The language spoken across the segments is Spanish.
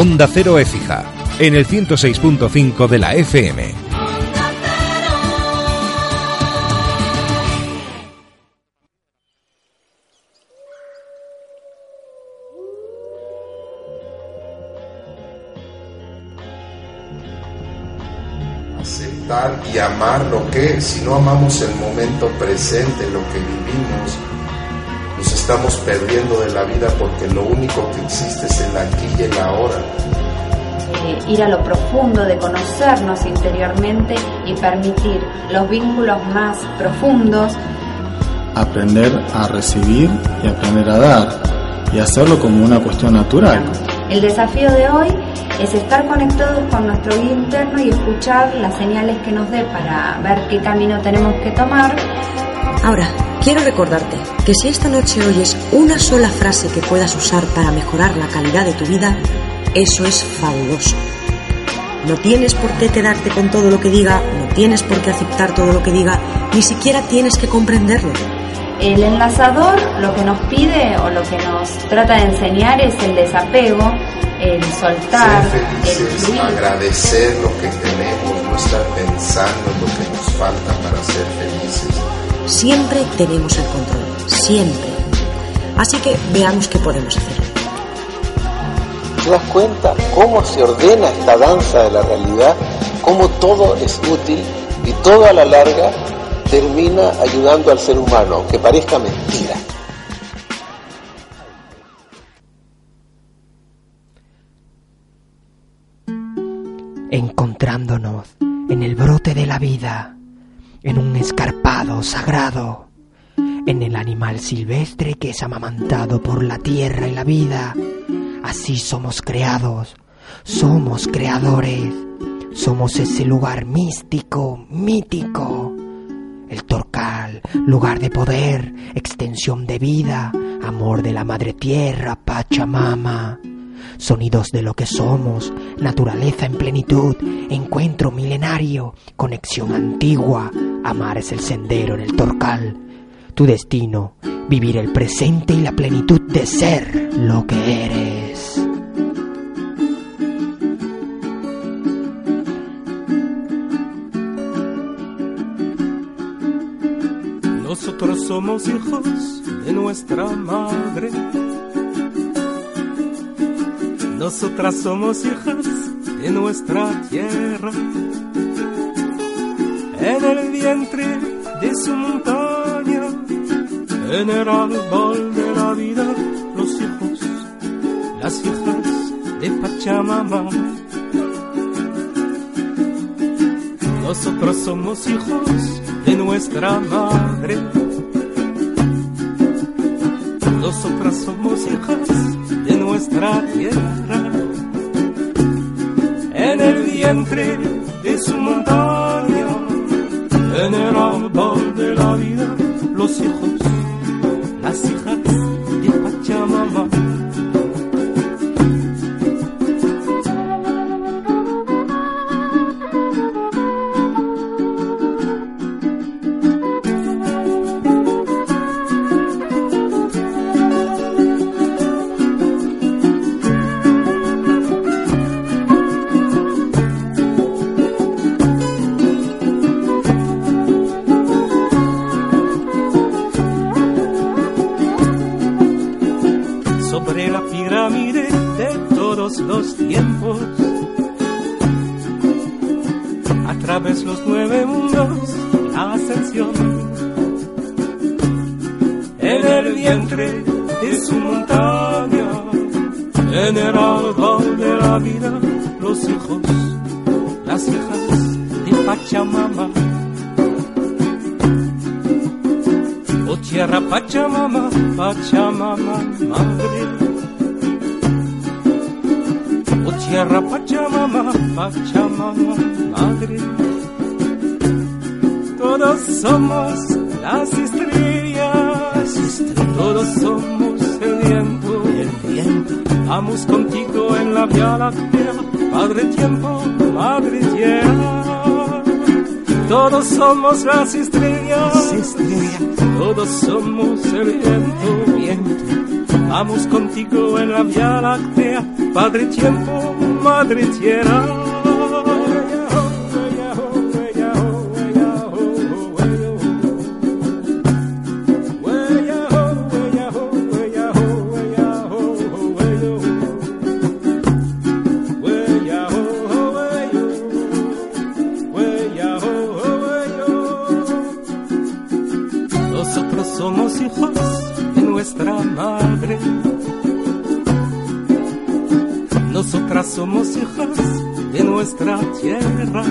Onda Cero Écija, en el 106.5 de la FM. Aceptar y amar lo que, si no amamos el momento presente, lo que vivimos, estamos perdiendo de la vida porque lo único que existe es el aquí y el ahora. Eh, ir a lo profundo de conocernos interiormente y permitir los vínculos más profundos. Aprender a recibir y aprender a dar y hacerlo como una cuestión natural. El desafío de hoy es estar conectados con nuestro guía interno y escuchar las señales que nos dé para ver qué camino tenemos que tomar. Ahora, Quiero recordarte que si esta noche oyes una sola frase que puedas usar para mejorar la calidad de tu vida, eso es fabuloso. No tienes por qué quedarte con todo lo que diga, no tienes por qué aceptar todo lo que diga, ni siquiera tienes que comprenderlo. El enlazador lo que nos pide o lo que nos trata de enseñar es el desapego, el soltar, el agradecer lo que tenemos, no estar pensando en lo que nos falta para ser felices Siempre tenemos el control, siempre. Así que veamos qué podemos hacer. ¿Te das cuenta cómo se ordena esta danza de la realidad? Cómo todo es útil y todo a la larga termina ayudando al ser humano, aunque parezca mentira. Encontrándonos en el brote de la vida en un escarpado sagrado, en el animal silvestre que es amamantado por la tierra y la vida. Así somos creados, somos creadores, somos ese lugar místico, mítico. El torcal, lugar de poder, extensión de vida, amor de la madre tierra, Pachamama sonidos de lo que somos, naturaleza en plenitud, encuentro milenario, conexión antigua, amar es el sendero en el torcal, tu destino, vivir el presente y la plenitud de ser lo que eres. Nosotros somos hijos de nuestra madre nosotras somos hijas de nuestra tierra. En el vientre de su montaña, en el árbol de la vida, los hijos, las hijas de Pachamama. Nosotros somos hijos de nuestra madre. Nosotras somos hijas nuestra tierra, en el vientre de su los hijos, las somos las estrellas, todos somos el viento, viento. Vamos contigo en la vía láctea, Padre tiempo, Madre tierra. Nosotras somos hijas de nuestra tierra.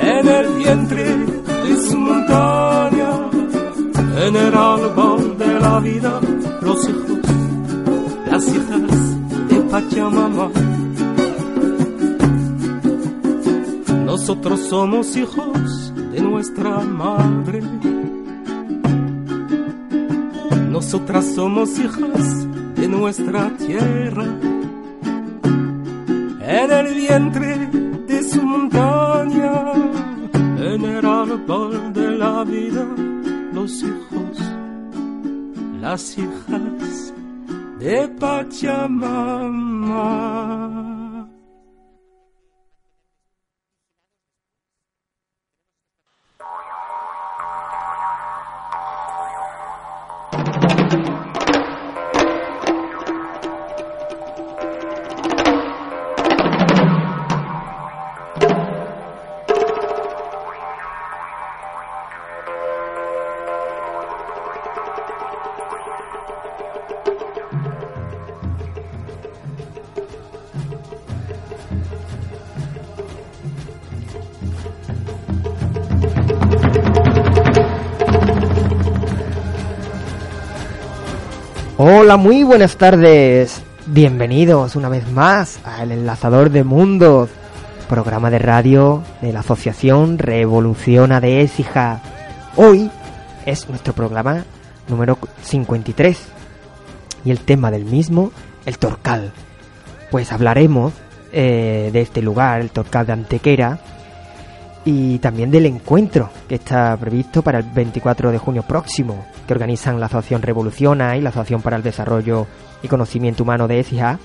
En el vientre de su montaña, en el árbol de la vida, los hijos, las hijas de Pachamama. Nosotros somos hijos de nuestra madre. Nosotras somos hijas de nuestra tierra. En el vientre de su montaña, en el árbol de la vida, los hijos, las hijas de Pachamama. Hola, muy buenas tardes. Bienvenidos una vez más al Enlazador de Mundos, programa de radio de la Asociación Revoluciona de Écija. Hoy es nuestro programa número 53 y el tema del mismo, el Torcal. Pues hablaremos eh, de este lugar, el Torcal de Antequera, y también del encuentro que está previsto para el 24 de junio próximo, que organizan la Asociación Revoluciona y la Asociación para el Desarrollo y Conocimiento Humano de ECIA,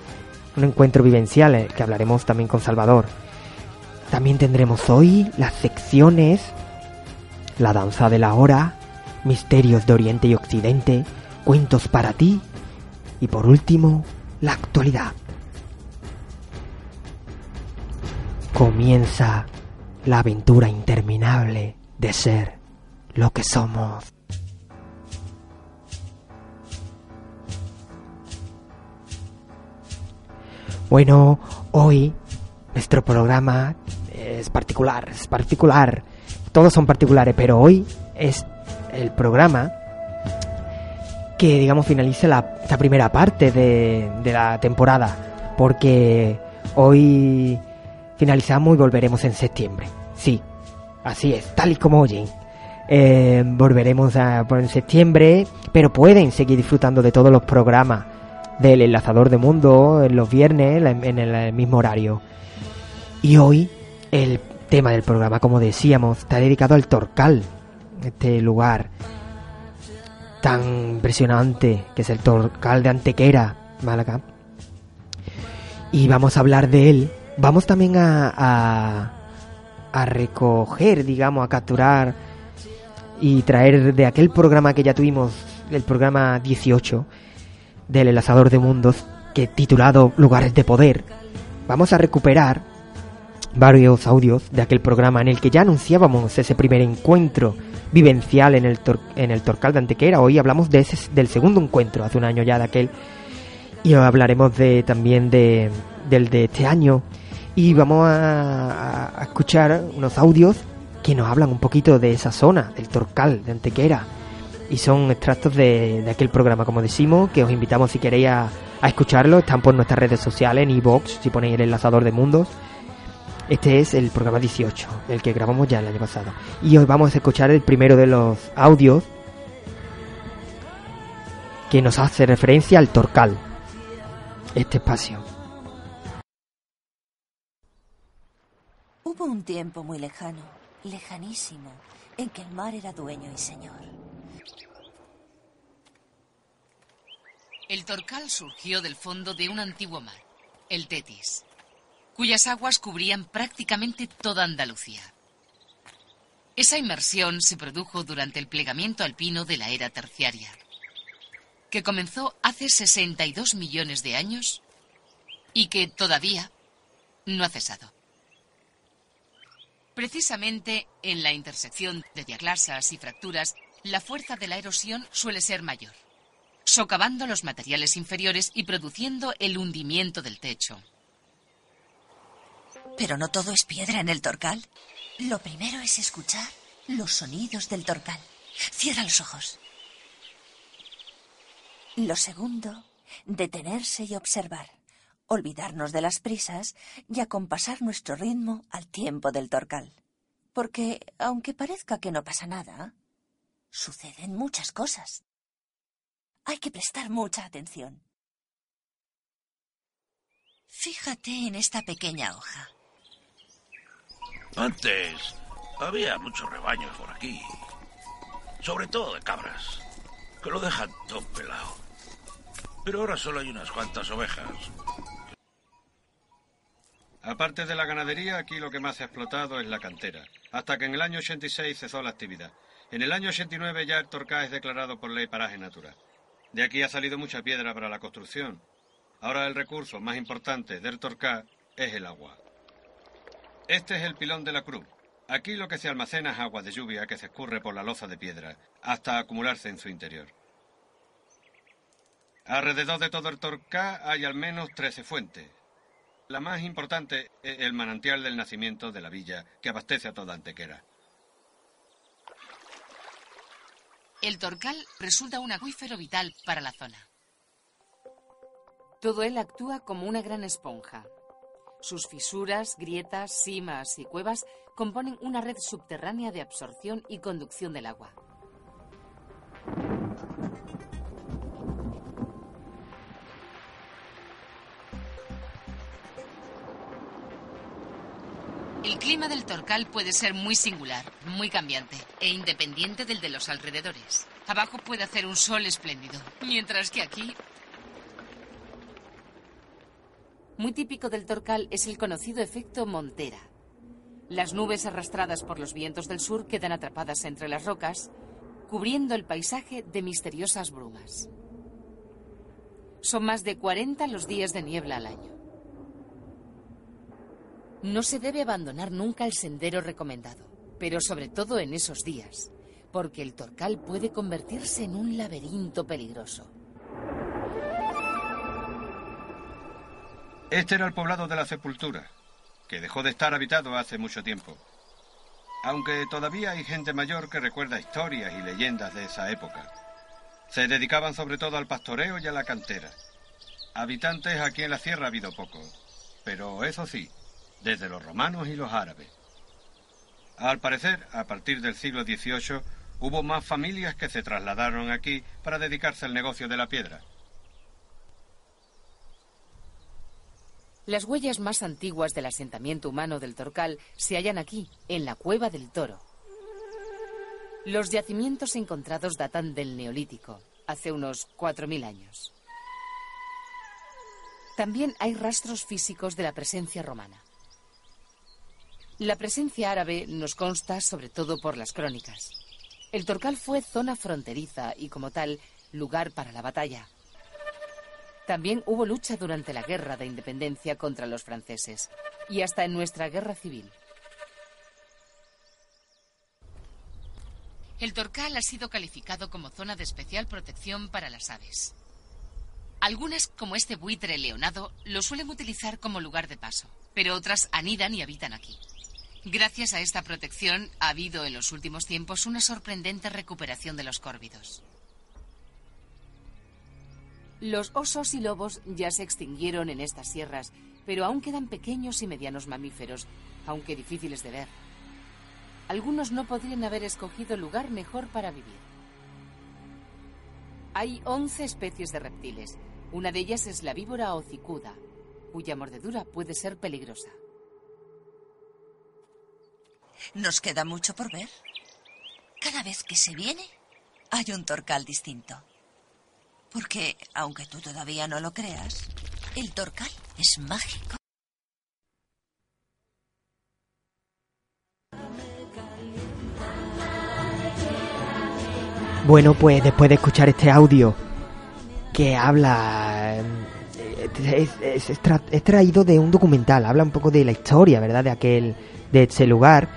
un encuentro vivencial eh, que hablaremos también con Salvador. También tendremos hoy las secciones La danza de la hora, Misterios de Oriente y Occidente, Cuentos para ti y por último, la actualidad. Comienza la aventura interminable de ser lo que somos. Bueno, hoy nuestro programa es particular, es particular. Todos son particulares, pero hoy es el programa que, digamos, finaliza la, primera parte de la temporada. Porque hoy finalizamos y volveremos en septiembre. Sí, así es, tal y como oyen. Eh, volveremos a, por en septiembre, pero pueden seguir disfrutando de todos los programas del Enlazador de Mundo en los viernes en el mismo horario. Y hoy el tema del programa, como decíamos, está dedicado al Torcal, este lugar tan impresionante que es el Torcal de Antequera, Málaga. Y vamos a hablar de él. Vamos también a, a, a recoger, digamos, a capturar y traer de aquel programa que ya tuvimos, el programa 18 del Enlazador de Mundos, que titulado Lugares de Poder, vamos a recuperar varios audios de aquel programa en el que ya anunciábamos ese primer encuentro vivencial en el, tor en el Torcal de Antequera. Hoy hablamos de ese, del segundo encuentro, hace un año ya de aquel, y hablaremos de, también de, del de este año. Y vamos a, escuchar unos audios que nos hablan un poquito de esa zona, del Torcal de Antequera. Y son extractos de, aquel programa, como decimos, que os invitamos si queréis a, a escucharlo. Están por nuestras redes sociales, en iVoox, si ponéis el enlazador de mundos. Este es el programa 18, el que grabamos ya el año pasado. Y hoy vamos a escuchar el primero de los audios que nos hace referencia al Torcal, este espacio. Hubo un tiempo muy lejano, lejanísimo, en que el mar era dueño y señor. El Torcal surgió del fondo de un antiguo mar, el Tetis, cuyas aguas cubrían prácticamente toda Andalucía. Esa inmersión se produjo durante el plegamiento alpino de la era terciaria, que comenzó hace 62 millones de años y que todavía no ha cesado. Precisamente en la intersección de diaglasas y fracturas, la fuerza de la erosión suele ser mayor, socavando los materiales inferiores y produciendo el hundimiento del techo. Pero no todo es piedra en el torcal. Lo primero es escuchar los sonidos del torcal. Cierra los ojos. Lo segundo, detenerse y observar olvidarnos de las prisas y acompasar nuestro ritmo al tiempo del torcal. Porque, aunque parezca que no pasa nada, suceden muchas cosas. Hay que prestar mucha atención. Fíjate en esta pequeña hoja. Antes había muchos rebaños por aquí, sobre todo de cabras, que lo dejan todo pelado. Pero ahora solo hay unas cuantas ovejas Aparte de la ganadería, aquí lo que más se ha explotado es la cantera, hasta que en el año 86 cesó la actividad. En el año 89 ya el Torcal es declarado por ley paraje natural. De aquí ha salido mucha piedra para la construcción. Ahora el recurso más importante del Torcal es el agua. Este es el pilón de la cruz. Aquí lo que se almacena es agua de lluvia que se escurre por la loza de piedra hasta acumularse en su interior. Alrededor de todo el Torcal hay al menos 13 fuentes, la más importante es el manantial del nacimiento de la villa, que abastece a toda Antequera. El Torcal resulta un acuífero vital para la zona. Todo él actúa como una gran esponja. Sus fisuras, grietas, simas y cuevas componen una red subterránea de absorción y conducción del agua. Torcal puede ser muy singular, muy cambiante e independiente del de los alrededores. Abajo puede hacer un sol espléndido, mientras que aquí... Muy típico del Torcal es el conocido efecto Montera. Las nubes arrastradas por los vientos del sur quedan atrapadas entre las rocas, cubriendo el paisaje de misteriosas brumas. Son más de 40 los días de niebla al año. No se debe abandonar nunca el sendero recomendado, pero sobre todo en esos días, porque el Torcal puede convertirse en un laberinto peligroso. Este era el poblado de la Sepultura, que dejó de estar habitado hace mucho tiempo. Aunque todavía hay gente mayor que recuerda historias y leyendas de esa época. Se dedicaban sobre todo al pastoreo y a la cantera. Habitantes aquí en la sierra ha habido poco, pero eso sí, desde los romanos y los árabes. Al parecer, a partir del siglo XVIII, hubo más familias que se trasladaron aquí para dedicarse al negocio de la piedra. Las huellas más antiguas del asentamiento humano del Torcal se hallan aquí, en la Cueva del Toro. Los yacimientos encontrados datan del Neolítico, hace unos 4.000 años. También hay rastros físicos de la presencia romana. La presencia árabe nos consta sobre todo por las crónicas. El Torcal fue zona fronteriza y como tal lugar para la batalla. También hubo lucha durante la guerra de independencia contra los franceses y hasta en nuestra guerra civil. El Torcal ha sido calificado como zona de especial protección para las aves. Algunas, como este buitre leonado, lo suelen utilizar como lugar de paso, pero otras anidan y habitan aquí. Gracias a esta protección ha habido en los últimos tiempos una sorprendente recuperación de los córvidos. Los osos y lobos ya se extinguieron en estas sierras, pero aún quedan pequeños y medianos mamíferos, aunque difíciles de ver. Algunos no podrían haber escogido lugar mejor para vivir. Hay 11 especies de reptiles. Una de ellas es la víbora hocicuda, cuya mordedura puede ser peligrosa. Nos queda mucho por ver. Cada vez que se viene, hay un torcal distinto. Porque, aunque tú todavía no lo creas, el Torcal es mágico. Bueno, pues después de escuchar este audio que habla... eh, Es, es- es tra- es traído de un documental, habla un poco de la historia, ¿verdad? De aquel, de ese lugar.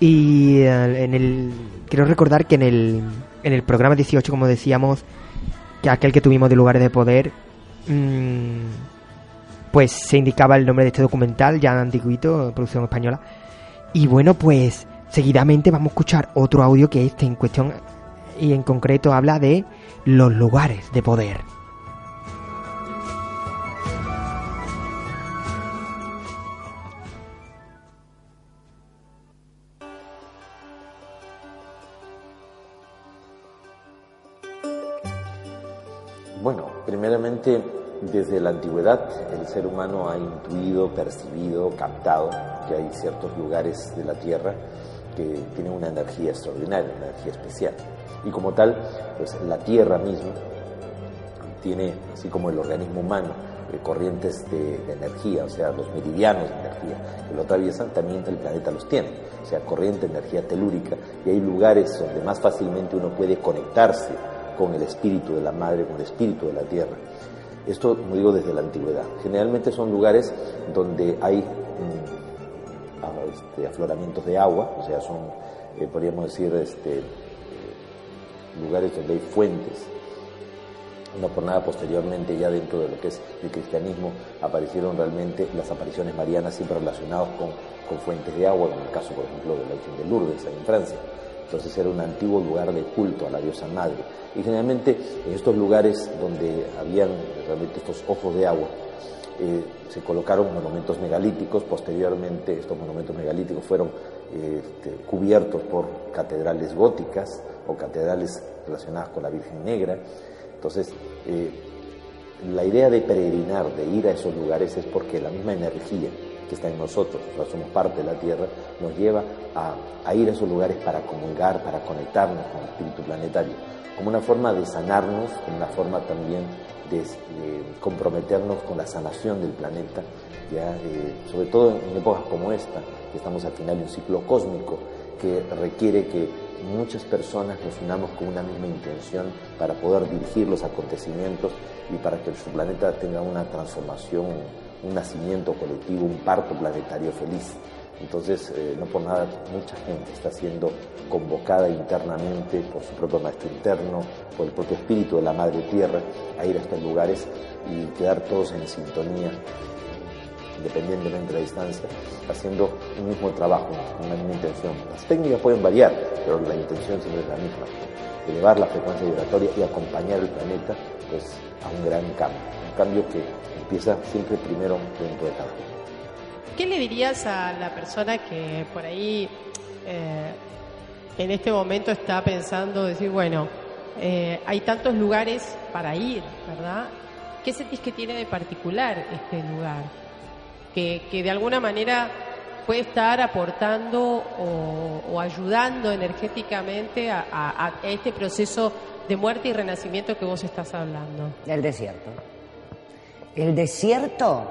Y eh, en el... Quiero recordar que en el, en el programa 18, como decíamos, que aquel que tuvimos de lugares de poder, mm, pues se indicaba el nombre de este documental, ya antiguito, producción española. Y bueno, pues seguidamente vamos a escuchar otro audio que este en cuestión y en concreto habla de los lugares de poder. Bueno, primeramente, desde la antigüedad el ser humano ha intuido, percibido, captado que hay ciertos lugares de la Tierra que tienen una energía extraordinaria, una energía especial. Y como tal, pues la Tierra misma tiene, así como el organismo humano, eh, corrientes de, energía, o sea, los meridianos de energía que lo atraviesan, también el planeta los tiene, o sea, corriente energía telúrica, y hay lugares donde más fácilmente uno puede conectarse con el espíritu de la madre, con el espíritu de la tierra. Esto, como digo, desde la antigüedad. Generalmente son lugares donde hay mm, este, afloramientos de agua, o sea, son, eh, podríamos decir, este, eh, lugares donde hay fuentes. No por nada posteriormente, ya dentro de lo que es el cristianismo, aparecieron realmente las apariciones marianas siempre relacionadas con, con fuentes de agua, como el caso, por ejemplo, de la Virgen de Lourdes, ahí en Francia. Entonces era un antiguo lugar de culto a la diosa madre. Y generalmente en estos lugares donde habían realmente estos ojos de agua, eh, se colocaron monumentos megalíticos. Posteriormente estos monumentos megalíticos fueron eh, este, cubiertos por catedrales góticas o catedrales relacionadas con la Virgen Negra. Entonces, eh, la idea de peregrinar, de ir a esos lugares, es porque la misma energía que está en nosotros, nosotros somos parte de la Tierra, nos lleva a, a ir a esos lugares para comulgar, para conectarnos con el espíritu planetario, como una forma de sanarnos, como una forma también de, de comprometernos con la sanación del planeta, ya eh, sobre todo en épocas como esta, que estamos al final de un ciclo cósmico que requiere que muchas personas nos unamos con una misma intención para poder dirigir los acontecimientos y para que nuestro planeta tenga una transformación, un nacimiento colectivo, un parto planetario feliz. Entonces, eh, no por nada, mucha gente está siendo convocada internamente por su propio maestro interno, por el propio espíritu de la Madre Tierra, a ir a estos lugares y quedar todos en sintonía, independientemente de la distancia, haciendo un mismo trabajo, una misma intención. Las técnicas pueden variar, pero la intención siempre es la misma, elevar la frecuencia vibratoria y acompañar el planeta pues, a un gran cambio, un cambio que empieza siempre primero dentro de cada uno. ¿Qué le dirías a la persona que por ahí eh, en este momento está pensando decir, bueno, eh, hay tantos lugares para ir, ¿verdad? ¿Qué sentís que tiene de particular este lugar? Que, que de alguna manera puede estar aportando o, o ayudando energéticamente a, a- a este proceso de muerte y renacimiento que vos estás hablando. El desierto. El desierto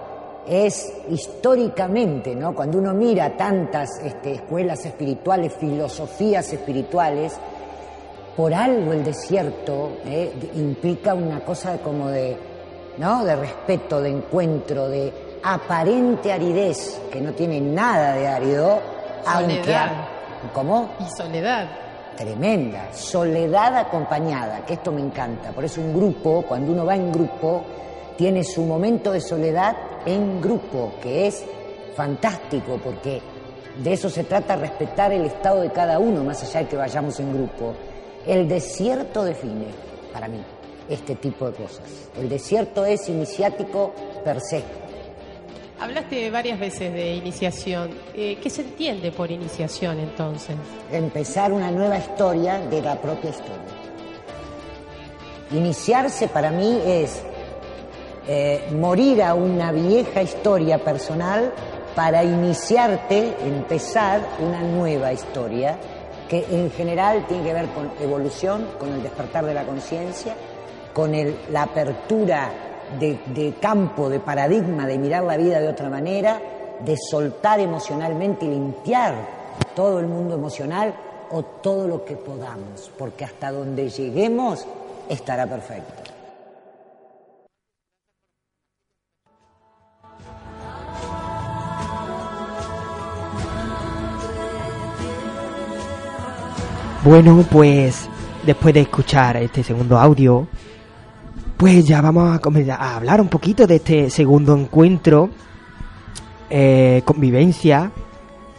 es históricamente, ¿no? Cuando uno mira tantas este, escuelas espirituales, filosofías espirituales, por algo el desierto ¿eh? implica una cosa como de, ¿no? De respeto, de encuentro, de aparente aridez, que no tiene nada de árido, aunque... Soledad. ¿Cómo? Y soledad. Tremenda, soledad acompañada, que esto me encanta. Por eso un grupo, cuando uno va en grupo, tiene su momento de soledad en grupo, que es fantástico, porque de eso se trata, respetar el estado de cada uno, más allá de que vayamos en grupo. El desierto define, para mí, este tipo de cosas. El desierto es iniciático per se. Hablaste varias veces de iniciación. Eh, ¿Qué se entiende por iniciación entonces? empezar una nueva historia de la propia historia. Iniciarse para mí es eh, morir a una vieja historia personal para iniciarte, empezar una nueva historia que en general tiene que ver con evolución, con el despertar de la conciencia con el- la apertura de, de campo, de paradigma, de mirar la vida de otra manera, de soltar emocionalmente y limpiar todo el mundo emocional o todo lo que podamos, porque hasta donde lleguemos estará perfecto. Bueno, pues después de escuchar este segundo audio, pues ya vamos a, a hablar un poquito de este segundo encuentro, eh, convivencia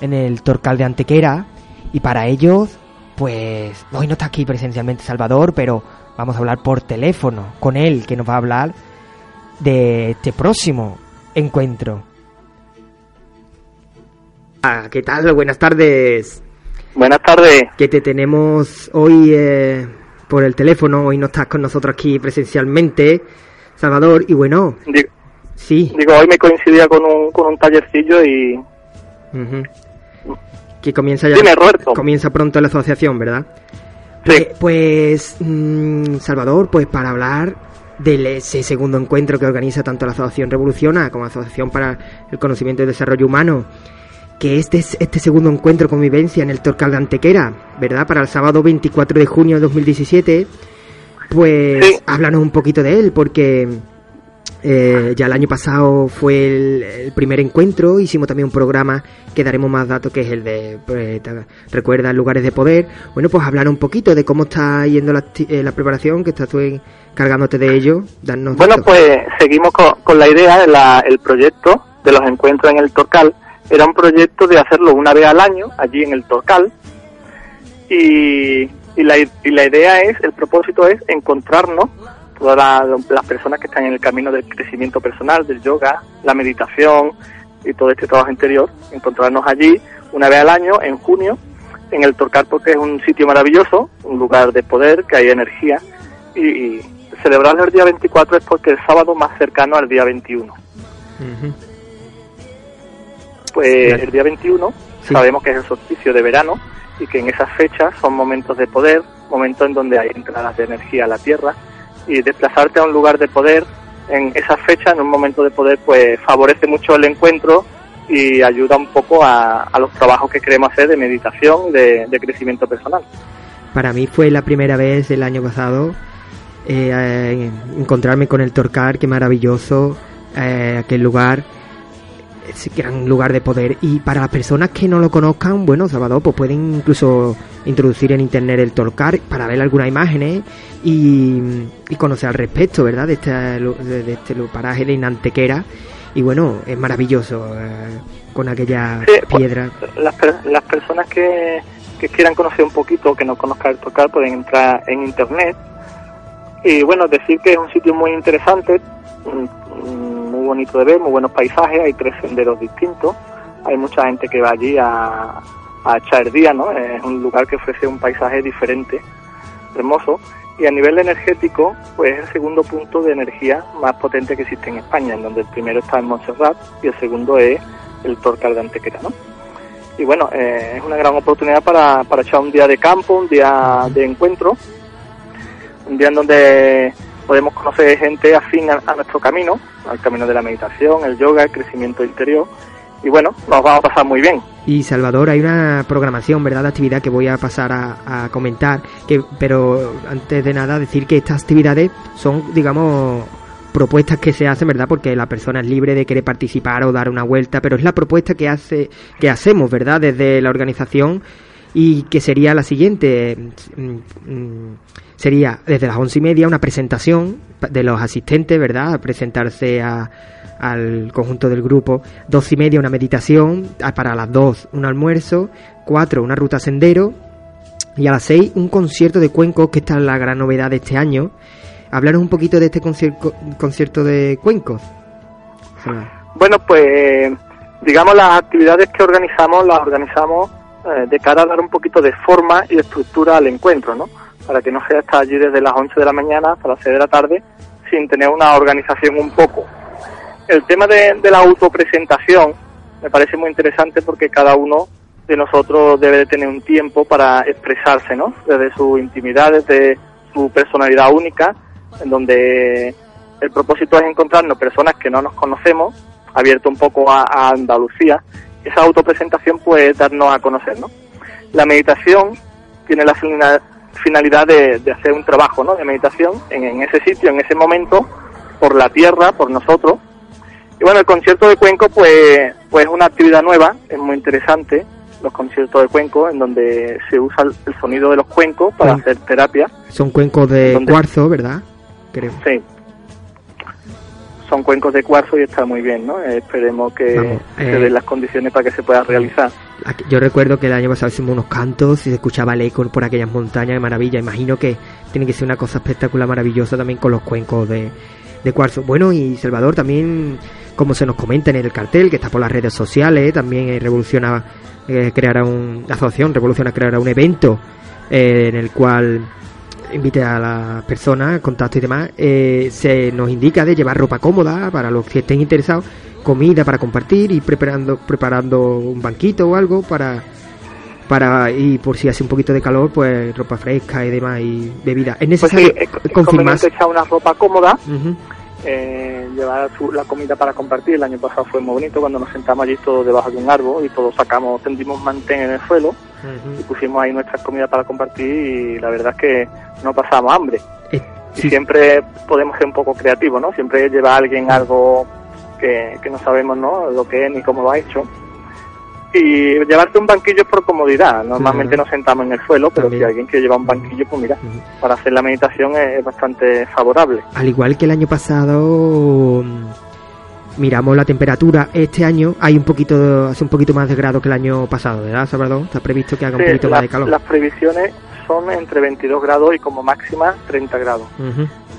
en el Torcal de Antequera. Y para ello, pues hoy no está aquí presencialmente Salvador, pero vamos a hablar por teléfono con él, que nos va a hablar de este próximo encuentro. Ah, ¿Qué tal? Buenas tardes. Buenas tardes. Que te tenemos hoy eh, por el teléfono, hoy no estás con nosotros aquí presencialmente, Salvador, y bueno, Digo, sí, digo, hoy me coincidía con un, con un tallercillo y... que comienza ya, Dime, Roberto. comienza pronto la asociación, ¿verdad? Pues, pues, mm, Salvador, pues para hablar de ese segundo encuentro que organiza tanto la Asociación Revoluciona como la Asociación para el Conocimiento y Desarrollo Humano, que este es este segundo encuentro convivencia en el Torcal de Antequera, ¿verdad? Para el sábado 24 de junio de 2017, pues háblanos un poquito de él, porque eh, ya el año pasado fue el, el primer encuentro, hicimos también un programa que daremos más datos, que es el de, pues, recuerda, lugares de poder. Bueno, pues hablar un poquito de cómo está yendo la, eh, la preparación, que estás tú encargándote de ello, darnos Bueno, datos. pues seguimos con, con la idea, la- el proyecto de los encuentros en el Torcal. Era un proyecto de hacerlo una vez al año, allí en el Torcal. Y, y, la, y la idea es, el propósito es encontrarnos, todas la- las personas que están en el camino del crecimiento personal, del yoga, la meditación y todo este trabajo interior, encontrarnos allí una vez al año, en junio, en el Torcal, porque es un sitio maravilloso, un lugar de poder, que hay energía, y, y celebrarlo el día 24 es porque el sábado más cercano al día 21. Ujú. Pues el día 21 sabemos que es el solsticio de verano y que en esas fechas son momentos de poder, momentos en donde hay entradas de energía a la tierra y desplazarte a un lugar de poder en esas fechas, en un momento de poder, pues favorece mucho el encuentro y ayuda un poco a, a los trabajos que queremos hacer de meditación de, de crecimiento personal. Para mí fue la primera vez el año pasado eh, encontrarme con el Torcar, qué maravilloso eh, aquel lugar, ese gran lugar de poder. Y para las personas que no lo conozcan, bueno, Salvador, pues pueden incluso introducir en internet el Torcar para ver algunas imágenes y, y conocer al respecto, ¿verdad? De este, de, este paraje de Inantequera. Y bueno, es maravilloso eh, con aquella Sí, pues, piedra. Las, per- las personas que, que quieran conocer un poquito, que no conozcan el Torcal, pueden entrar en internet. Y bueno, decir que es un sitio muy interesante, mm, mm, bonito de ver, muy buenos paisajes, hay tres senderos distintos, hay mucha gente que va allí a, a echar día, ¿no? Es un lugar que ofrece un paisaje diferente, hermoso. Y a nivel energético, pues es el segundo punto de energía más potente que existe en España, en donde el primero está en Montserrat y el segundo es el Torcal de Antequera, ¿no? Y bueno, eh, es una gran oportunidad para, para echar un día de campo, un día de encuentro, un día en donde podemos conocer gente afín a, nuestro camino, al camino de la meditación, el yoga, el crecimiento interior. Y bueno, nos vamos a pasar muy bien. Y Salvador, hay una programación, ¿verdad?, de actividad que voy a pasar a, a comentar, que, pero antes de nada decir que estas actividades son, digamos, propuestas que se hacen, ¿verdad?, porque la persona es libre de querer participar o dar una vuelta, pero es la propuesta que hace, que hacemos, ¿verdad?, desde la organización y que sería la siguiente, mm, mm, sería desde las once y media una presentación de los asistentes, ¿verdad?, a presentarse a, al conjunto del grupo. Dos y media una meditación, para las dos un almuerzo, cuatro una ruta sendero y a las seis un concierto de cuencos, que esta es la gran novedad de este año. Hablaros un poquito de este concierto, concierto de cuencos. Bueno, pues digamos las actividades que organizamos las organizamos eh, de cara a dar un poquito de forma y estructura al encuentro, ¿no? Para que no sea estar allí desde las 11 de la mañana hasta las 6 de la tarde sin tener una organización un poco. El tema de, de la autopresentación me parece muy interesante porque cada uno de nosotros debe de tener un tiempo para expresarse, ¿no? Desde su intimidad, desde su personalidad única en donde el propósito es encontrarnos personas que no nos conocemos, abierto un poco a, a Andalucía. Esa autopresentación puede darnos a conocer, ¿no? La meditación tiene la finalidad de, de hacer un trabajo ¿no? de meditación en, en ese sitio, en ese momento, por la tierra, por nosotros. Y bueno, el concierto de cuenco pues, pues es una actividad nueva, es muy interesante, los conciertos de cuenco, en donde se usa el, sonido de los cuencos para hacer terapia. Son cuencos de cuarzo, ¿verdad? Creo. Sí. Son cuencos de cuarzo y está muy bien, ¿no? Eh, esperemos que Vamos, se eh, den las condiciones para que se pueda realizar. Aquí- Yo recuerdo que el año pasado hicimos unos cantos y se escuchaba el eco por aquellas montañas de maravilla. Imagino que tiene que ser una cosa espectacular, maravillosa también con los cuencos de, de cuarzo. Bueno, y Salvador también, como se nos comenta en el cartel, que está por las redes sociales, también eh, Revoluciona eh, creará un, la asociación Revoluciona creará un evento eh, en el cual invite a las personas, contacto y demás, eh, se nos indica de llevar ropa cómoda para los que estén interesados, comida para compartir y preparando preparando un banquito o algo para para y por si hace un poquito de calor, pues ropa fresca y demás y bebida. Es Pues necesario sí, es, es confirmar. echar una ropa cómoda, Ujú. Eh, llevar su- la comida para compartir. El año pasado fue muy bonito cuando nos sentamos allí todos debajo de un árbol y todos sacamos, tendimos mantén en el suelo y pusimos ahí nuestras comidas para compartir y la verdad es que no pasamos hambre. Eh, Y siempre podemos ser un poco creativos, ¿no? Siempre lleva a alguien algo que, que no sabemos, ¿no? Lo que es ni cómo lo ha hecho. Y llevarte un banquillo es por comodidad. Normalmente nos sentamos en el suelo, pero si alguien quiere llevar un banquillo, pues mira, para hacer la meditación es, es bastante favorable. Al igual que el año pasado mm, miramos la temperatura, este año hay un poquito hace un poquito más de grado que el año pasado, ¿verdad, Salvador? Está previsto que haga un poquito la- más de calor. Las previsiones son entre 22 grados y como máxima 30 grados.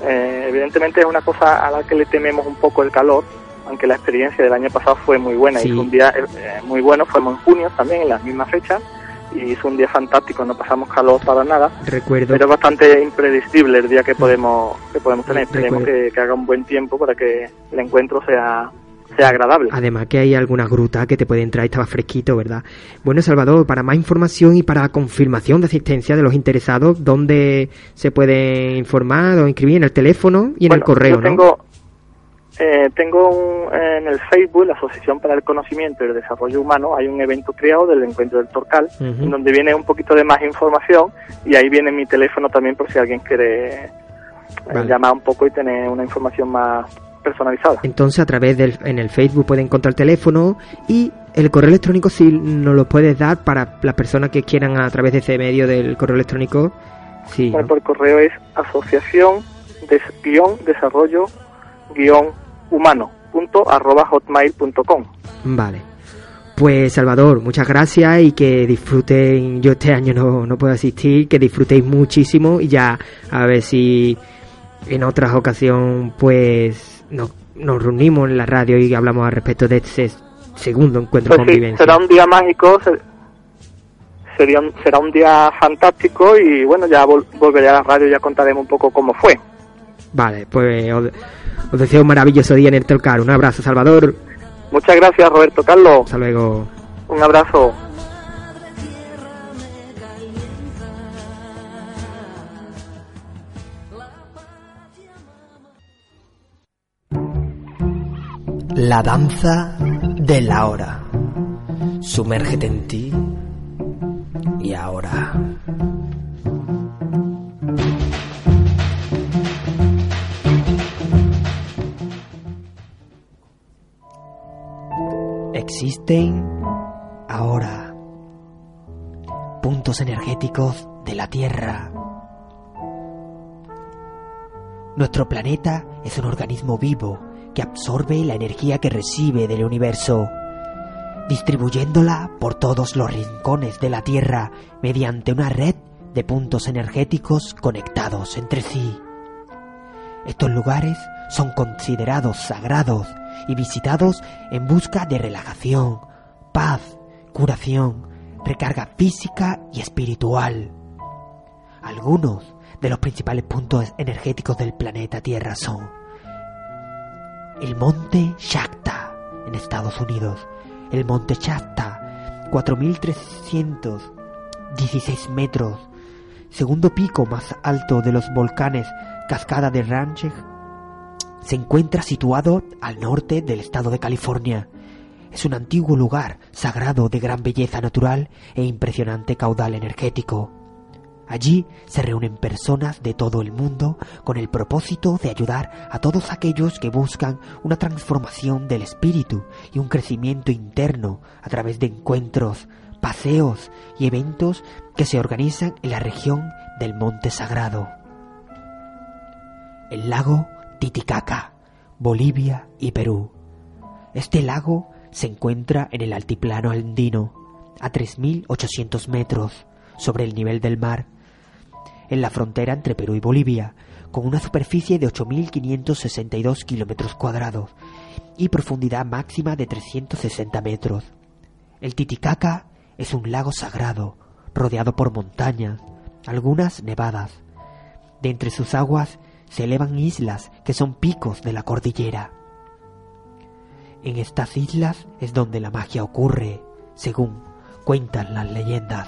Eh, evidentemente es una cosa a la que le tememos un poco el calor, aunque la experiencia del año pasado fue muy buena. Sí. Hizo un día eh, muy bueno, fuimos en junio también, en las mismas fechas, y hizo un día fantástico, no pasamos calor para nada, Recuerdo pero es bastante impredecible el día que podemos que podemos tener. Esperemos que, que haga un buen tiempo para que el encuentro sea, sea agradable. Además que hay algunas grutas que te pueden traer, estaba fresquito, ¿verdad? Bueno, Salvador, para más información y para confirmación de asistencia de los interesados, ¿dónde se puede informar o inscribir? En el teléfono y en el correo, yo ¿no? Tengo, eh, tengo un- en el Facebook, la Asociación para el Conocimiento y el Desarrollo Humano, hay un evento creado del Encuentro del Torcal, donde viene un poquito de más información y ahí viene mi teléfono también por si alguien quiere eh, Vale. llamar un poco y tener una información más personalizada. Entonces, a través del en el Facebook pueden encontrar el teléfono y el correo electrónico si nos lo puedes dar para las personas que quieran a través de ese medio del correo electrónico. Sí, Bueno, ¿no? por correo es asociación des, guion desarrollo guion humano punto arroba. Vale. Pues Salvador, muchas gracias y que disfruten, yo este año no, no puedo asistir, que disfrutéis muchísimo y ya a ver si en otras ocasiones pues nos, nos reunimos en la radio y hablamos al respecto de ese segundo encuentro Pues con sí, convivencia. será un día mágico, se- sería un- será un día fantástico y bueno, ya vol- volveré a la radio y ya contaremos un poco cómo fue. Vale, pues os, deseo un maravilloso día en el Torcar. Un abrazo, Salvador. Muchas gracias Roberto Carlos, Hasta luego. un abrazo. La danza de la hora. Sumérgete en ti y ahora. Existen ahora puntos energéticos de la Tierra. Nuestro planeta es un organismo vivo que absorbe la energía que recibe del universo, distribuyéndola por todos los rincones de la Tierra mediante una red de puntos energéticos conectados entre sí. Estos lugares son considerados sagrados y visitados en busca de relajación, paz, curación, recarga física y espiritual. Algunos de los principales puntos energéticos del planeta Tierra son el monte Shakta en Estados Unidos, el monte Shakta, 4.316 metros, segundo pico más alto de los volcanes Cascada de Ranch, se encuentra situado al norte del estado de California. Es un antiguo lugar sagrado de gran belleza natural e impresionante caudal energético. Allí se reúnen personas de todo el mundo con el propósito de ayudar a todos aquellos que buscan una transformación del espíritu y un crecimiento interno a través de encuentros, paseos y eventos que se organizan en la región del Monte Sagrado. El lago Titicaca, Bolivia y Perú. Este lago se encuentra en el altiplano andino, a 3.800 metros sobre el nivel del mar en la frontera entre Perú y Bolivia, con una superficie de 8.562 kilómetros cuadrados y profundidad máxima de 360 metros. El Titicaca es un lago sagrado, rodeado por montañas, algunas nevadas. De entre sus aguas se elevan islas que son picos de la cordillera. En estas islas es donde la magia ocurre, según cuentan las leyendas.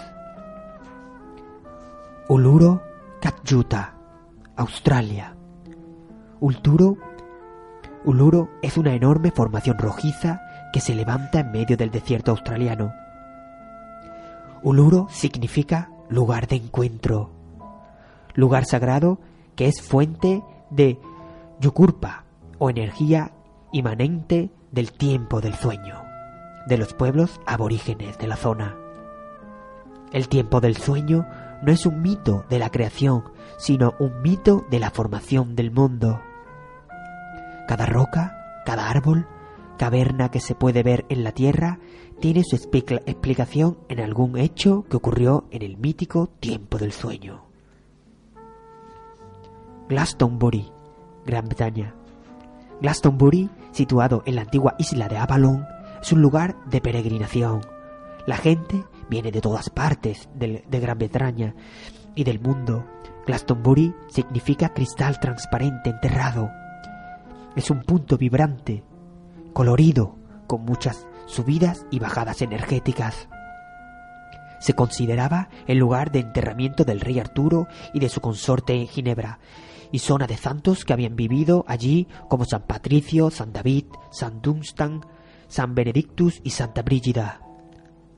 Uluro Katyuta, Australia. Ulturo, Uluru es una enorme formación rojiza que se levanta en medio del desierto australiano. Uluru significa lugar de encuentro, lugar sagrado que es fuente de yukurpa o energía inmanente del tiempo del sueño, de los pueblos aborígenes de la zona. El tiempo del sueño no es un mito de la creación, sino un mito de la formación del mundo. Cada roca, cada árbol, caverna que se puede ver en la Tierra, tiene su explicación en algún hecho que ocurrió en el mítico tiempo del sueño. Glastonbury, Gran Bretaña. Glastonbury, situado en la antigua isla de Avalon, es un lugar de peregrinación. La gente viene de todas partes de, Gran Bretaña y del mundo. Glastonbury significa cristal transparente enterrado. Es un punto vibrante, colorido, con muchas subidas y bajadas energéticas. Se consideraba el lugar de enterramiento del rey Arturo y de su consorte en Ginebra, y zona de santos que habían vivido allí como San Patricio, San David, San Dunstan, San Benedictus y Santa Brígida.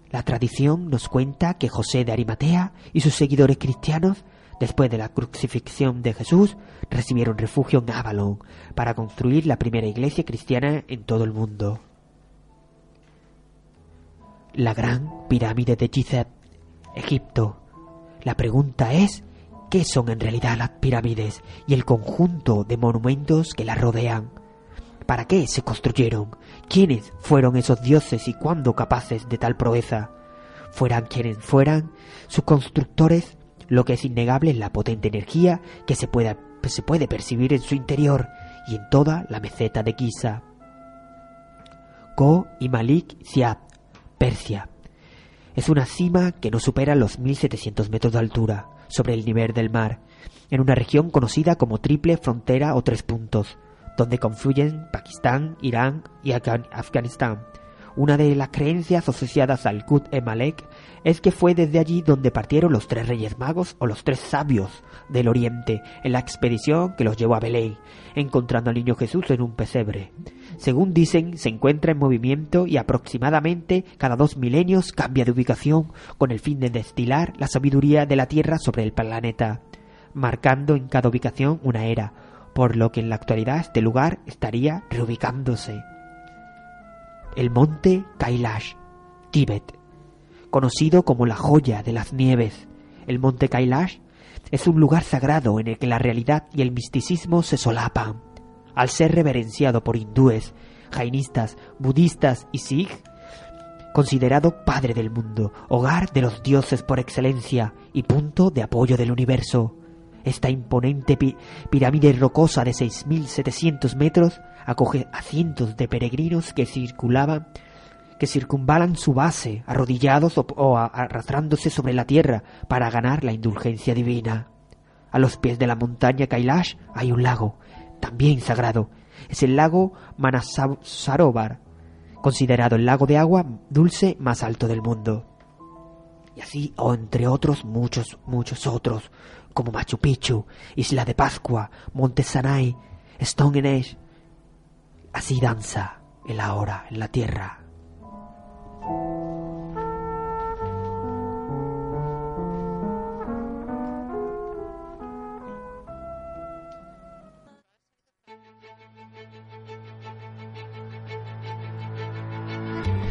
La tradición nos cuenta que José de Arimatea y sus seguidores cristianos, después de la crucifixión de Jesús, recibieron refugio en Avalon para construir la primera iglesia cristiana en todo el mundo. La gran pirámide de Gizeh, Egipto. La pregunta es, ¿qué son en realidad las pirámides y el conjunto de monumentos que las rodean? ¿Para qué se construyeron? ¿Quiénes fueron esos dioses y cuándo capaces de tal proeza? Fueran quienes fueran, sus constructores, lo que es innegable es la potente energía que se puede, percibir en su interior y en toda la meseta de Giza. Ko y Malik Siab, Persia. Es una cima que no supera los 1700 metros de altura sobre el nivel del mar, en una región conocida como triple frontera o tres puntos, donde confluyen Pakistán, Irán y Afganistán. Una de las creencias asociadas al Kut e Malek es que fue desde allí donde partieron los tres reyes magos o los tres sabios del oriente en la expedición que los llevó a Belén, encontrando al niño Jesús en un pesebre. Según dicen, se encuentra en movimiento y aproximadamente cada dos milenios cambia de ubicación con el fin de destilar la sabiduría de la Tierra sobre el planeta, marcando en cada ubicación una era, por lo que en la actualidad este lugar estaría reubicándose. El monte Kailash, Tíbet, conocido como la joya de las nieves. El monte Kailash es un lugar sagrado en el que la realidad y el misticismo se solapan. Al ser reverenciado por hindúes, jainistas, budistas y sikh, considerado padre del mundo, hogar de los dioses por excelencia y punto de apoyo del universo. Esta imponente pirámide rocosa de 6.700 metros acoge a cientos de peregrinos que circulaban, que circunvalan su base, arrodillados o, arrastrándose sobre la tierra para ganar la indulgencia divina. A los pies de la montaña Kailash hay un lago, también sagrado. Es el lago Manasarovar, considerado el lago de agua dulce más alto del mundo. Y así, o entre otros, muchos, muchos otros, como Machu Picchu, Isla de Pascua, Monte Sanai, Stonehenge. Así danza el ahora en la tierra.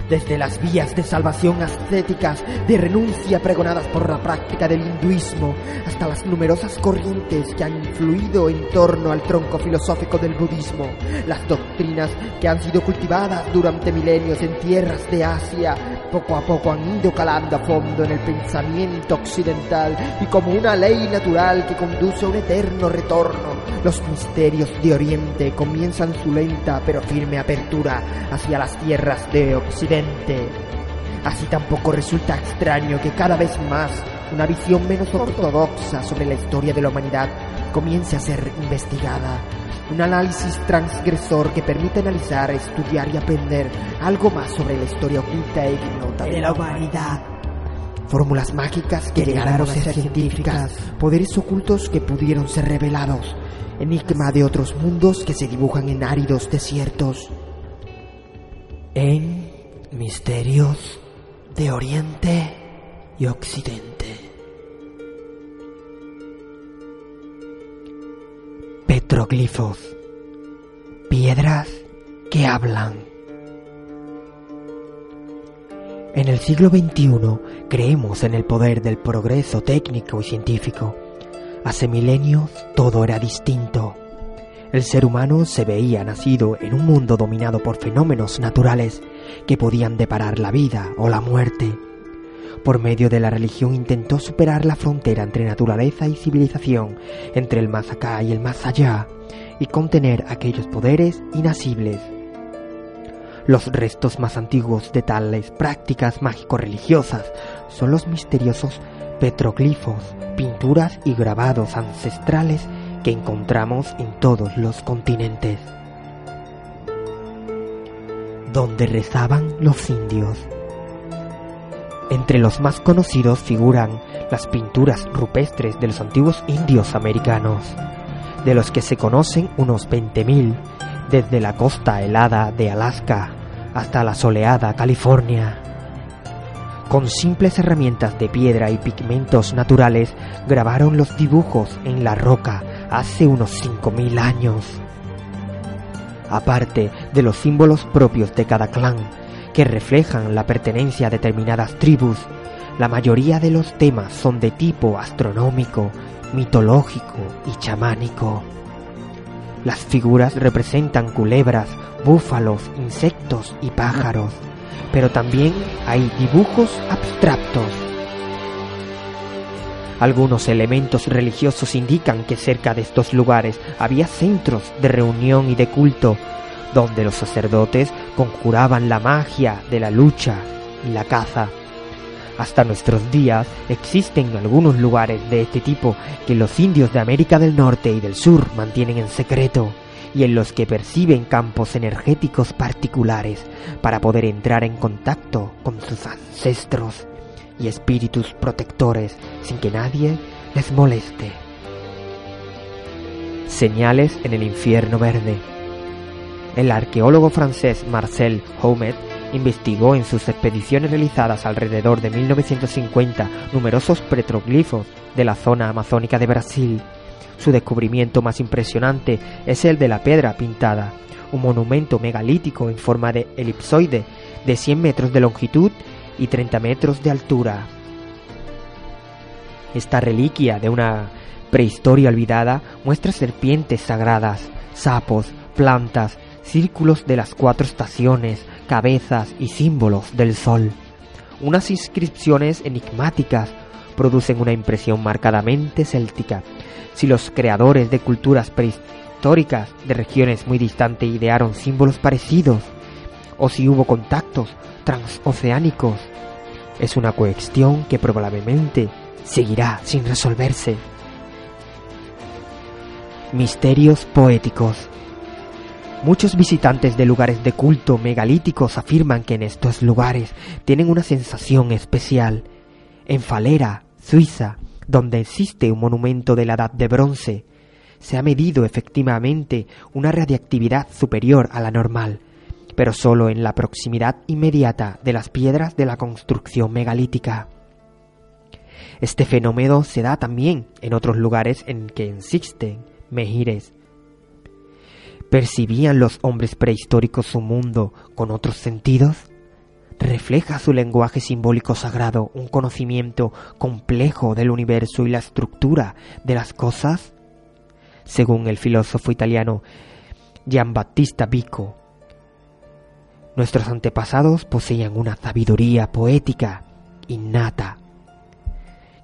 Desde las vías de salvación ascéticas, de renuncia pregonadas por la práctica del hinduismo, hasta las numerosas corrientes que han influido en torno al tronco filosófico del budismo, las doctrinas que han sido cultivadas durante milenios en tierras de Asia, poco a poco han ido calando a fondo en el pensamiento occidental y como una ley natural que conduce a un eterno retorno, los misterios de Oriente comienzan su lenta pero firme apertura hacia las tierras de Occidente Así tampoco resulta extraño que cada vez más una visión menos ortodoxa sobre la historia de la humanidad comience a ser investigada. Un análisis transgresor que permite analizar, estudiar y aprender algo más sobre la historia oculta e ignota de la humanidad. Fórmulas mágicas que llegaron a ser científicas, poderes ocultos que pudieron ser revelados, enigma de otros mundos que se dibujan en áridos desiertos. En Misterios de Oriente y Occidente. Petroglifos. Piedras que hablan. En el siglo XXI creemos en el poder del progreso técnico y científico. Hace milenios todo era distinto. El ser humano se veía nacido en un mundo dominado por fenómenos naturales que podían deparar la vida o la muerte. Por medio de la religión intentó superar la frontera entre naturaleza y civilización, entre el más acá y el más allá, y contener aquellos poderes inasibles. Los restos más antiguos de tales prácticas mágico-religiosas son los misteriosos petroglifos, pinturas y grabados ancestrales que encontramos en todos los continentes, donde rezaban los indios. Entre los más conocidos figuran las pinturas rupestres de los antiguos indios americanos, de los que se conocen unos 20.000, desde la costa helada de Alaska hasta la soleada California. Con simples herramientas de piedra y pigmentos naturales grabaron los dibujos en la roca hace unos 5.000 años. Aparte de los símbolos propios de cada clan, que reflejan la pertenencia a determinadas tribus, la mayoría de los temas son de tipo astronómico, mitológico y chamánico. Las figuras representan culebras, búfalos, insectos y pájaros, pero también hay dibujos abstractos algunos elementos religiosos indican que cerca de estos lugares había centros de reunión y de culto, donde los sacerdotes conjuraban la magia de la lucha y la caza. Hasta nuestros días existen algunos lugares de este tipo que los indios de América del Norte y del Sur mantienen en secreto y en los que perciben campos energéticos particulares para poder entrar en contacto con sus ancestros y espíritus protectores sin que nadie les moleste. Señales en el infierno verde. El arqueólogo francés Marcel Houmet investigó en sus expediciones realizadas alrededor de 1950 numerosos petroglifos de la zona amazónica de Brasil. Su descubrimiento más impresionante es el de la piedra pintada, un monumento megalítico en forma de elipsoide de 100 metros de longitud y 30 metros de altura. Esta reliquia de una prehistoria olvidada muestra serpientes sagradas, sapos, plantas, círculos de las cuatro estaciones, cabezas y símbolos del sol. Unas inscripciones enigmáticas producen una impresión marcadamente céltica. Si los creadores de culturas prehistóricas de regiones muy distantes idearon símbolos parecidos, o si hubo contactos transoceánicos. Es una cuestión que probablemente seguirá sin resolverse. Misterios poéticos. Muchos visitantes de lugares de culto megalíticos afirman que en estos lugares tienen una sensación especial. En Falera, Suiza, donde existe un monumento de la Edad de Bronce, se ha medido efectivamente una radiactividad superior a la normal, pero solo en la proximidad inmediata de las piedras de la construcción megalítica. Este fenómeno se da también en otros lugares en que existen mejires. ¿Percibían los hombres prehistóricos su mundo con otros sentidos? ¿Refleja su lenguaje simbólico sagrado un conocimiento complejo del universo y la estructura de las cosas? Según el filósofo italiano Giambattista Vico, nuestros antepasados poseían una sabiduría poética innata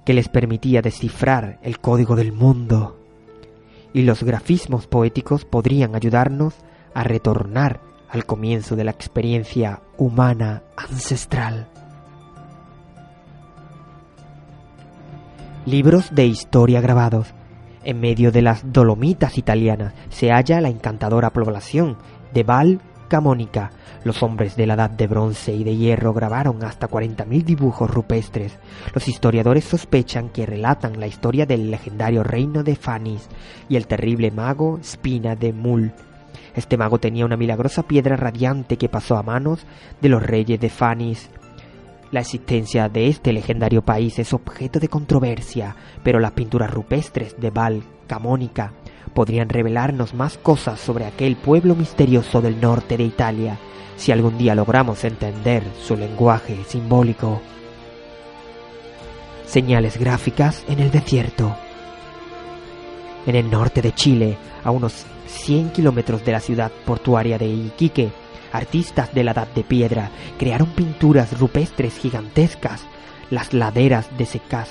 que les permitía descifrar el código del mundo. Y los grafismos poéticos podrían ayudarnos a retornar al comienzo de la experiencia humana ancestral. Libros de historia grabados. En medio de las Dolomitas italianas se halla la encantadora población de Val Camónica, los hombres de la edad de bronce y de hierro grabaron hasta 40.000 dibujos rupestres. Los historiadores sospechan que relatan la historia del legendario reino de Fanis y el terrible mago Spina de Mul. Este mago tenía una milagrosa piedra radiante que pasó a manos de los reyes de Fanis. La existencia de este legendario país es objeto de controversia, pero las pinturas rupestres de Val Camónica podrían revelarnos más cosas sobre aquel pueblo misterioso del norte de Italia si algún día logramos entender su lenguaje simbólico. Señales gráficas en el desierto. En el norte de Chile, a unos 100 kilómetros de la ciudad portuaria de Iquique, artistas de la Edad de Piedra crearon pinturas rupestres gigantescas. Las laderas de secas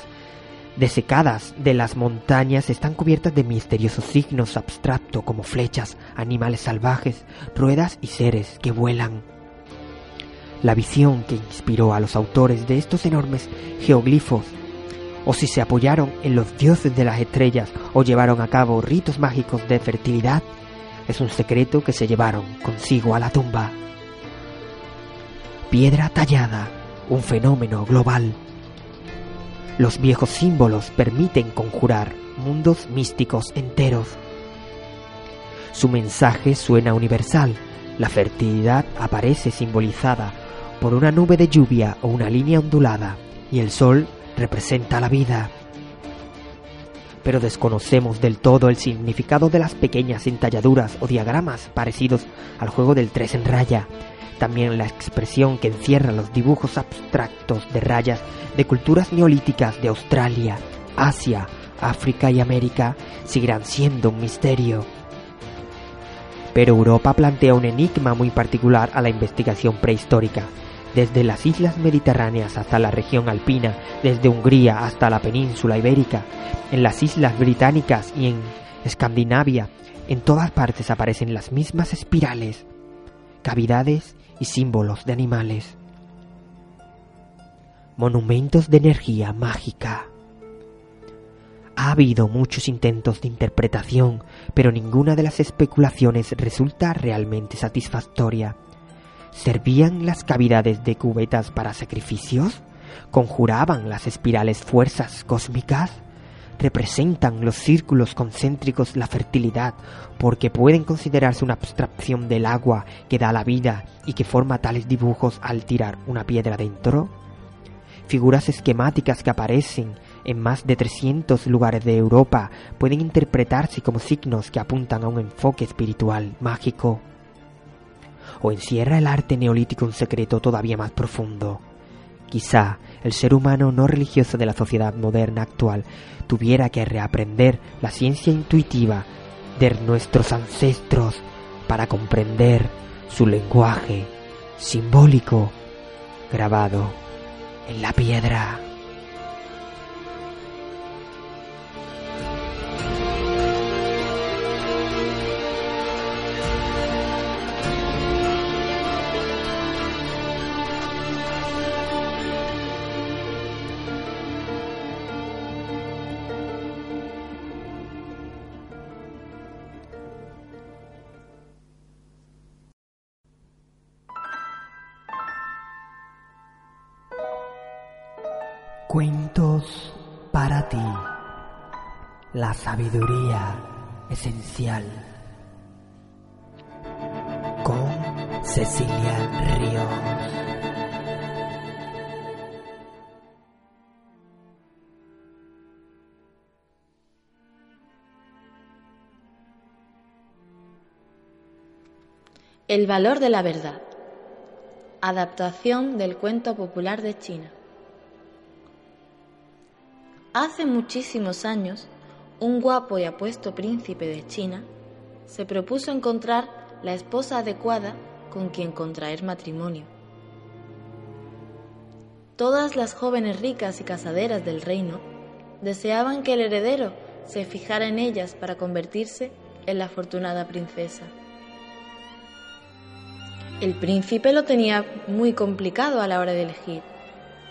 desecadas de las montañas están cubiertas de misteriosos signos abstractos como flechas, animales salvajes, ruedas y seres que vuelan. La visión que inspiró a los autores de estos enormes geoglifos, o si se apoyaron en los dioses de las estrellas o llevaron a cabo ritos mágicos de fertilidad, es un secreto que se llevaron consigo a la tumba. Piedra tallada, un fenómeno global los viejos símbolos permiten conjurar mundos místicos enteros. Su mensaje suena universal. La fertilidad aparece simbolizada por una nube de lluvia o una línea ondulada y el sol representa la vida. Pero desconocemos del todo el significado de las pequeñas entalladuras o diagramas parecidos al juego del tres en raya, también la expresión que encierra los dibujos abstractos de rayas de culturas neolíticas de Australia, Asia, África y América seguirán siendo un misterio. Pero Europa plantea un enigma muy particular a la investigación prehistórica. Desde las islas mediterráneas hasta la región alpina, desde Hungría hasta la península ibérica, en las islas británicas y en Escandinavia, en todas partes aparecen las mismas espirales, cavidades y símbolos de animales. Monumentos de energía mágica. Ha habido muchos intentos de interpretación, pero ninguna de las especulaciones resulta realmente satisfactoria. ¿Servían las cavidades de cubetas para sacrificios? ¿Conjuraban las espirales fuerzas cósmicas? Representan los círculos concéntricos la fertilidad porque pueden considerarse una abstracción del agua que da la vida y que forma tales dibujos al tirar una piedra dentro? Figuras esquemáticas que aparecen en más de 300 lugares de Europa pueden interpretarse como signos que apuntan a un enfoque espiritual mágico. ¿O encierra el arte neolítico un secreto todavía más profundo? Quizá el ser humano no religioso de la sociedad moderna actual tuviera que reaprender la ciencia intuitiva de nuestros ancestros para comprender su lenguaje simbólico grabado en la piedra. Cuentos para ti. La sabiduría esencial. Con Cecilia Ríos. El valor de la verdad. Adaptación del cuento popular de China. Hace muchísimos años, un guapo y apuesto príncipe de China se propuso encontrar la esposa adecuada con quien contraer matrimonio. Todas las jóvenes ricas y casaderas del reino deseaban que el heredero se fijara en ellas para convertirse en la afortunada princesa. El príncipe lo tenía muy complicado a la hora de elegir,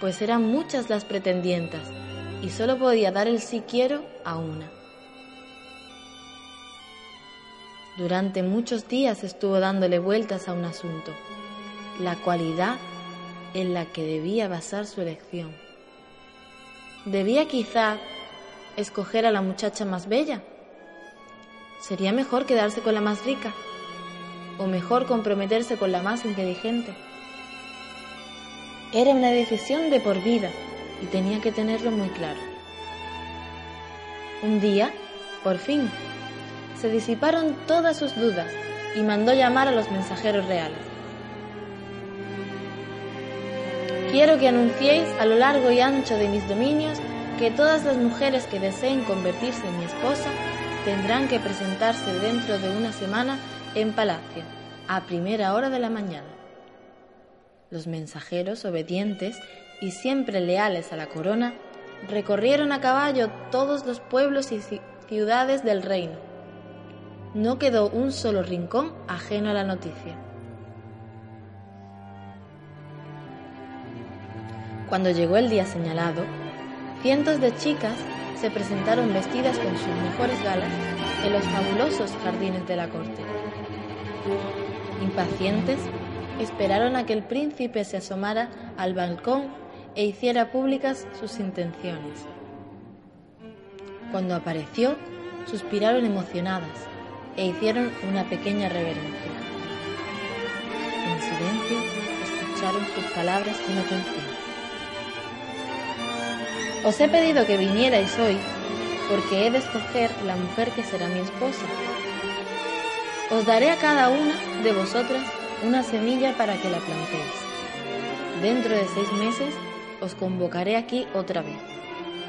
pues eran muchas las pretendientas y solo podía dar el sí quiero a una. Durante muchos días estuvo dándole vueltas a un asunto, la cualidad en la que debía basar su elección. ¿Debía quizá escoger a la muchacha más bella? ¿Sería mejor quedarse con la más rica? ¿O mejor comprometerse con la más inteligente? Era una decisión de por vida y tenía que tenerlo muy claro. Un día, por fin, se disiparon todas sus dudas y mandó llamar a los mensajeros reales. Quiero que anunciéis a lo largo y ancho de mis dominios que todas las mujeres que deseen convertirse en mi esposa tendrán que presentarse dentro de una semana en palacio, a primera hora de la mañana. Los mensajeros obedientes y siempre leales a la corona, recorrieron a caballo todos los pueblos y ciudades del reino. No quedó un solo rincón ajeno a la noticia. Cuando llegó el día señalado, cientos de chicas se presentaron vestidas con sus mejores galas en los fabulosos jardines de la corte. Impacientes, esperaron a que el príncipe se asomara al balcón e hiciera públicas sus intenciones. Cuando apareció, suspiraron emocionadas e hicieron una pequeña reverencia. En silencio, escucharon sus palabras con atención. Os he pedido que vinierais hoy porque he de escoger la mujer que será mi esposa. Os daré a cada una de vosotras una semilla para que la plantéis. Dentro de seis meses os convocaré aquí otra vez,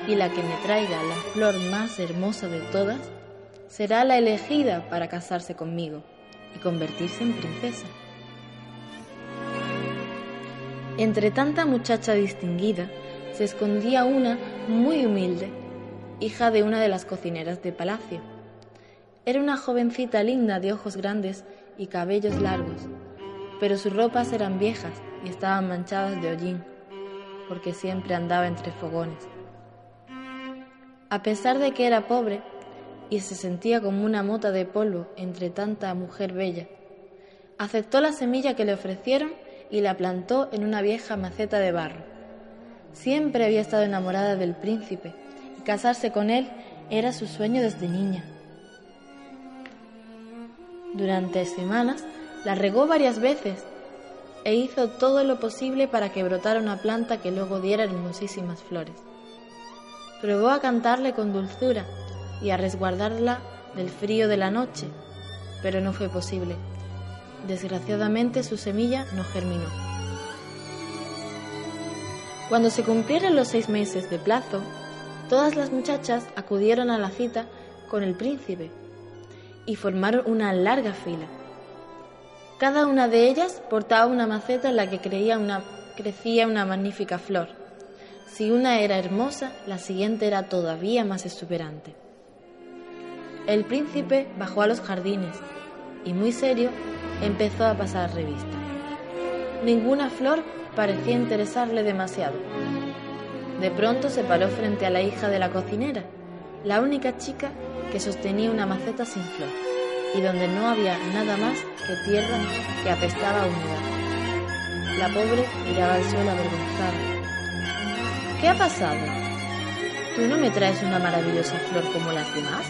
y la que me traiga la flor más hermosa de todas será la elegida para casarse conmigo y convertirse en princesa. Entre tanta muchacha distinguida se escondía una muy humilde, hija de una de las cocineras de palacio. Era una jovencita linda de ojos grandes y cabellos largos, pero sus ropas eran viejas y estaban manchadas de hollín porque siempre andaba entre fogones. A pesar de que era pobre y se sentía como una mota de polvo entre tanta mujer bella, aceptó la semilla que le ofrecieron y la plantó en una vieja maceta de barro. Siempre había estado enamorada del príncipe y casarse con él era su sueño desde niña. Durante semanas la regó varias veces e hizo todo lo posible para que brotara una planta que luego diera hermosísimas flores. Probó a cantarle con dulzura y a resguardarla del frío de la noche, pero no fue posible. Desgraciadamente su semilla no germinó. Cuando se cumplieron los seis meses de plazo, todas las muchachas acudieron a la cita con el príncipe y formaron una larga fila. Cada una de ellas portaba una maceta en la que creía una, crecía una magnífica flor. Si una era hermosa, la siguiente era todavía más exuberante. El príncipe bajó a los jardines y, muy serio, empezó a pasar revista. Ninguna flor parecía interesarle demasiado. De pronto se paró frente a la hija de la cocinera, la única chica que sostenía una maceta sin flor y donde no había nada más que tierra que apestaba a humedad. La pobre miraba al suelo avergonzada. ¿Qué ha pasado? ¿Tú no me traes una maravillosa flor como las demás?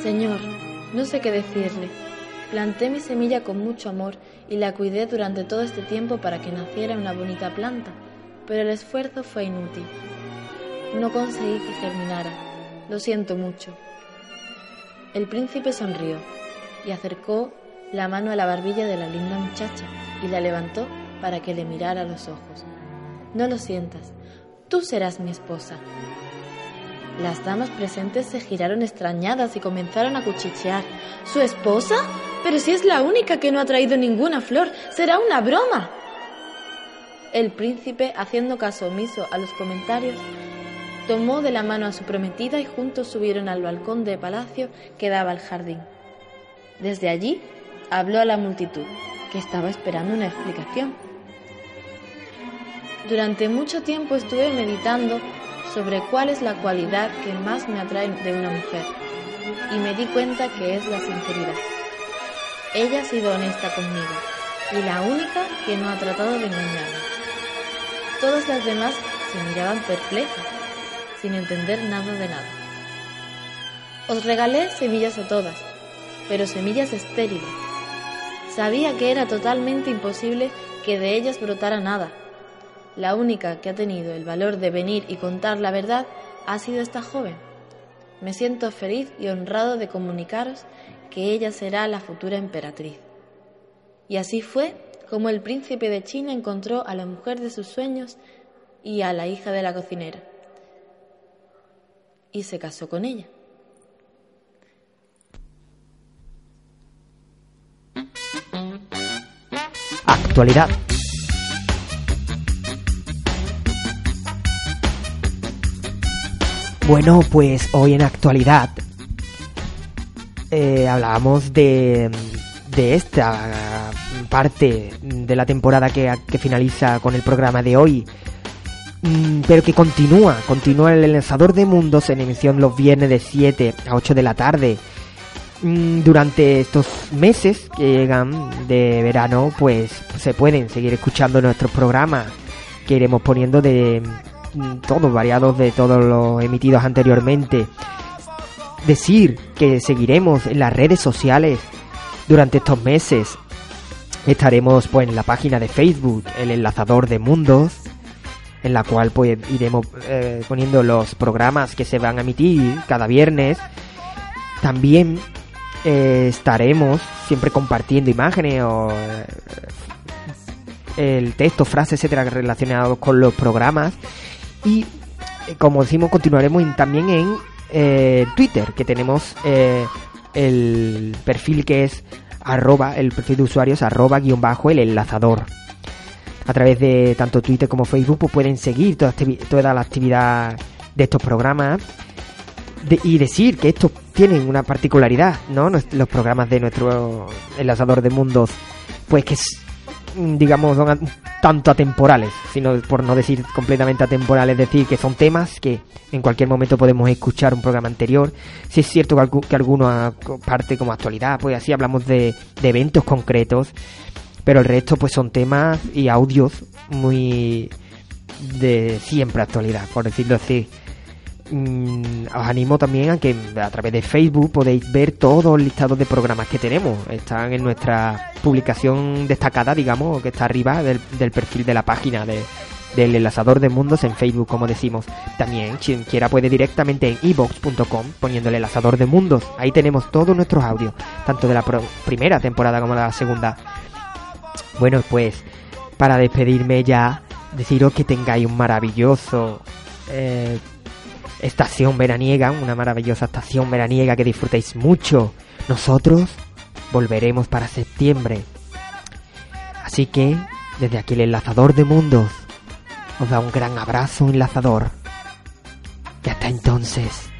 Señor, no sé qué decirle. Planté mi semilla con mucho amor y la cuidé durante todo este tiempo para que naciera una bonita planta, pero el esfuerzo fue inútil. No conseguí que germinara. Lo siento mucho. El príncipe sonrió y acercó la mano a la barbilla de la linda muchacha y la levantó para que le mirara a los ojos. No lo sientas, tú serás mi esposa. Las damas presentes se giraron extrañadas y comenzaron a cuchichear. ¿Su esposa? Pero si es la única que no ha traído ninguna flor, será una broma. El príncipe, haciendo caso omiso a los comentarios, tomó de la mano a su prometida y juntos subieron al balcón de palacio que daba al jardín. Desde allí habló a la multitud, que estaba esperando una explicación. Durante mucho tiempo estuve meditando sobre cuál es la cualidad que más me atrae de una mujer y me di cuenta que es la sinceridad. Ella ha sido honesta conmigo y la única que no ha tratado de engañarme. Todas las demás se miraban perplejas, sin entender nada de nada. Os regalé semillas a todas, pero semillas estériles. Sabía que era totalmente imposible que de ellas brotara nada. La única que ha tenido el valor de venir y contar la verdad ha sido esta joven. Me siento feliz y honrado de comunicaros que ella será la futura emperatriz. Y así fue como el príncipe de China encontró a la mujer de sus sueños y a la hija de la cocinera. Y se casó con ella. Actualidad. Bueno, pues hoy en actualidad eh, hablábamos de, de esta parte de la temporada que, que finaliza con el programa de hoy, pero que continúa, continúa el lanzador de mundos en emisión los viernes de 7 a 8 de la tarde. Mm, Durante estos meses que llegan de verano, pues se pueden seguir escuchando nuestros programas que iremos poniendo de mm, todos variados de todos los emitidos anteriormente. Decir que seguiremos en las redes sociales durante estos meses. Estaremos pues en la página de Facebook, el enlazador de mundos, en la cual pues iremos eh, poniendo los programas que se van a emitir cada viernes. También eh, estaremos siempre compartiendo imágenes o eh, el texto, frases, etcétera, relacionados con los programas. Y eh, como decimos, continuaremos en- también en Twitter, que tenemos el perfil que es arroba, el perfil de usuarios arroba guion bajo el enlazador. A través de tanto Twitter como Facebook pues pueden seguir toda, toda la actividad de estos programas de- y decir que estos tienen una particularidad, ¿no? Los programas de nuestro enlazador de mundos, pues que es, mm, digamos, son tanto atemporales, sino por no decir completamente atemporales, es decir, que son temas que en cualquier momento podemos escuchar un programa anterior. Si es cierto que, algu- que alguno a- parte como actualidad, pues así hablamos de, de eventos concretos, pero el resto pues son temas y audios muy de siempre actualidad, por decirlo así. Mm, os animo también a que a través de Facebook podéis ver todos los listados de programas que tenemos. Están en nuestra publicación destacada, digamos, que está arriba del, perfil de la página de, del enlazador de mundos en Facebook, como decimos. También, quien quiera puede directamente en ebox.com poniendo el enlazador de mundos. Ahí tenemos todos nuestros audios, tanto de la primera temporada como de la segunda. Bueno, pues para despedirme ya, deciros que tengáis un maravilloso eh, estación veraniega, una maravillosa estación veraniega que disfrutéis mucho. Nosotros volveremos para septiembre. Así que, desde aquí el enlazador de mundos, os da un gran abrazo enlazador. Y hasta entonces.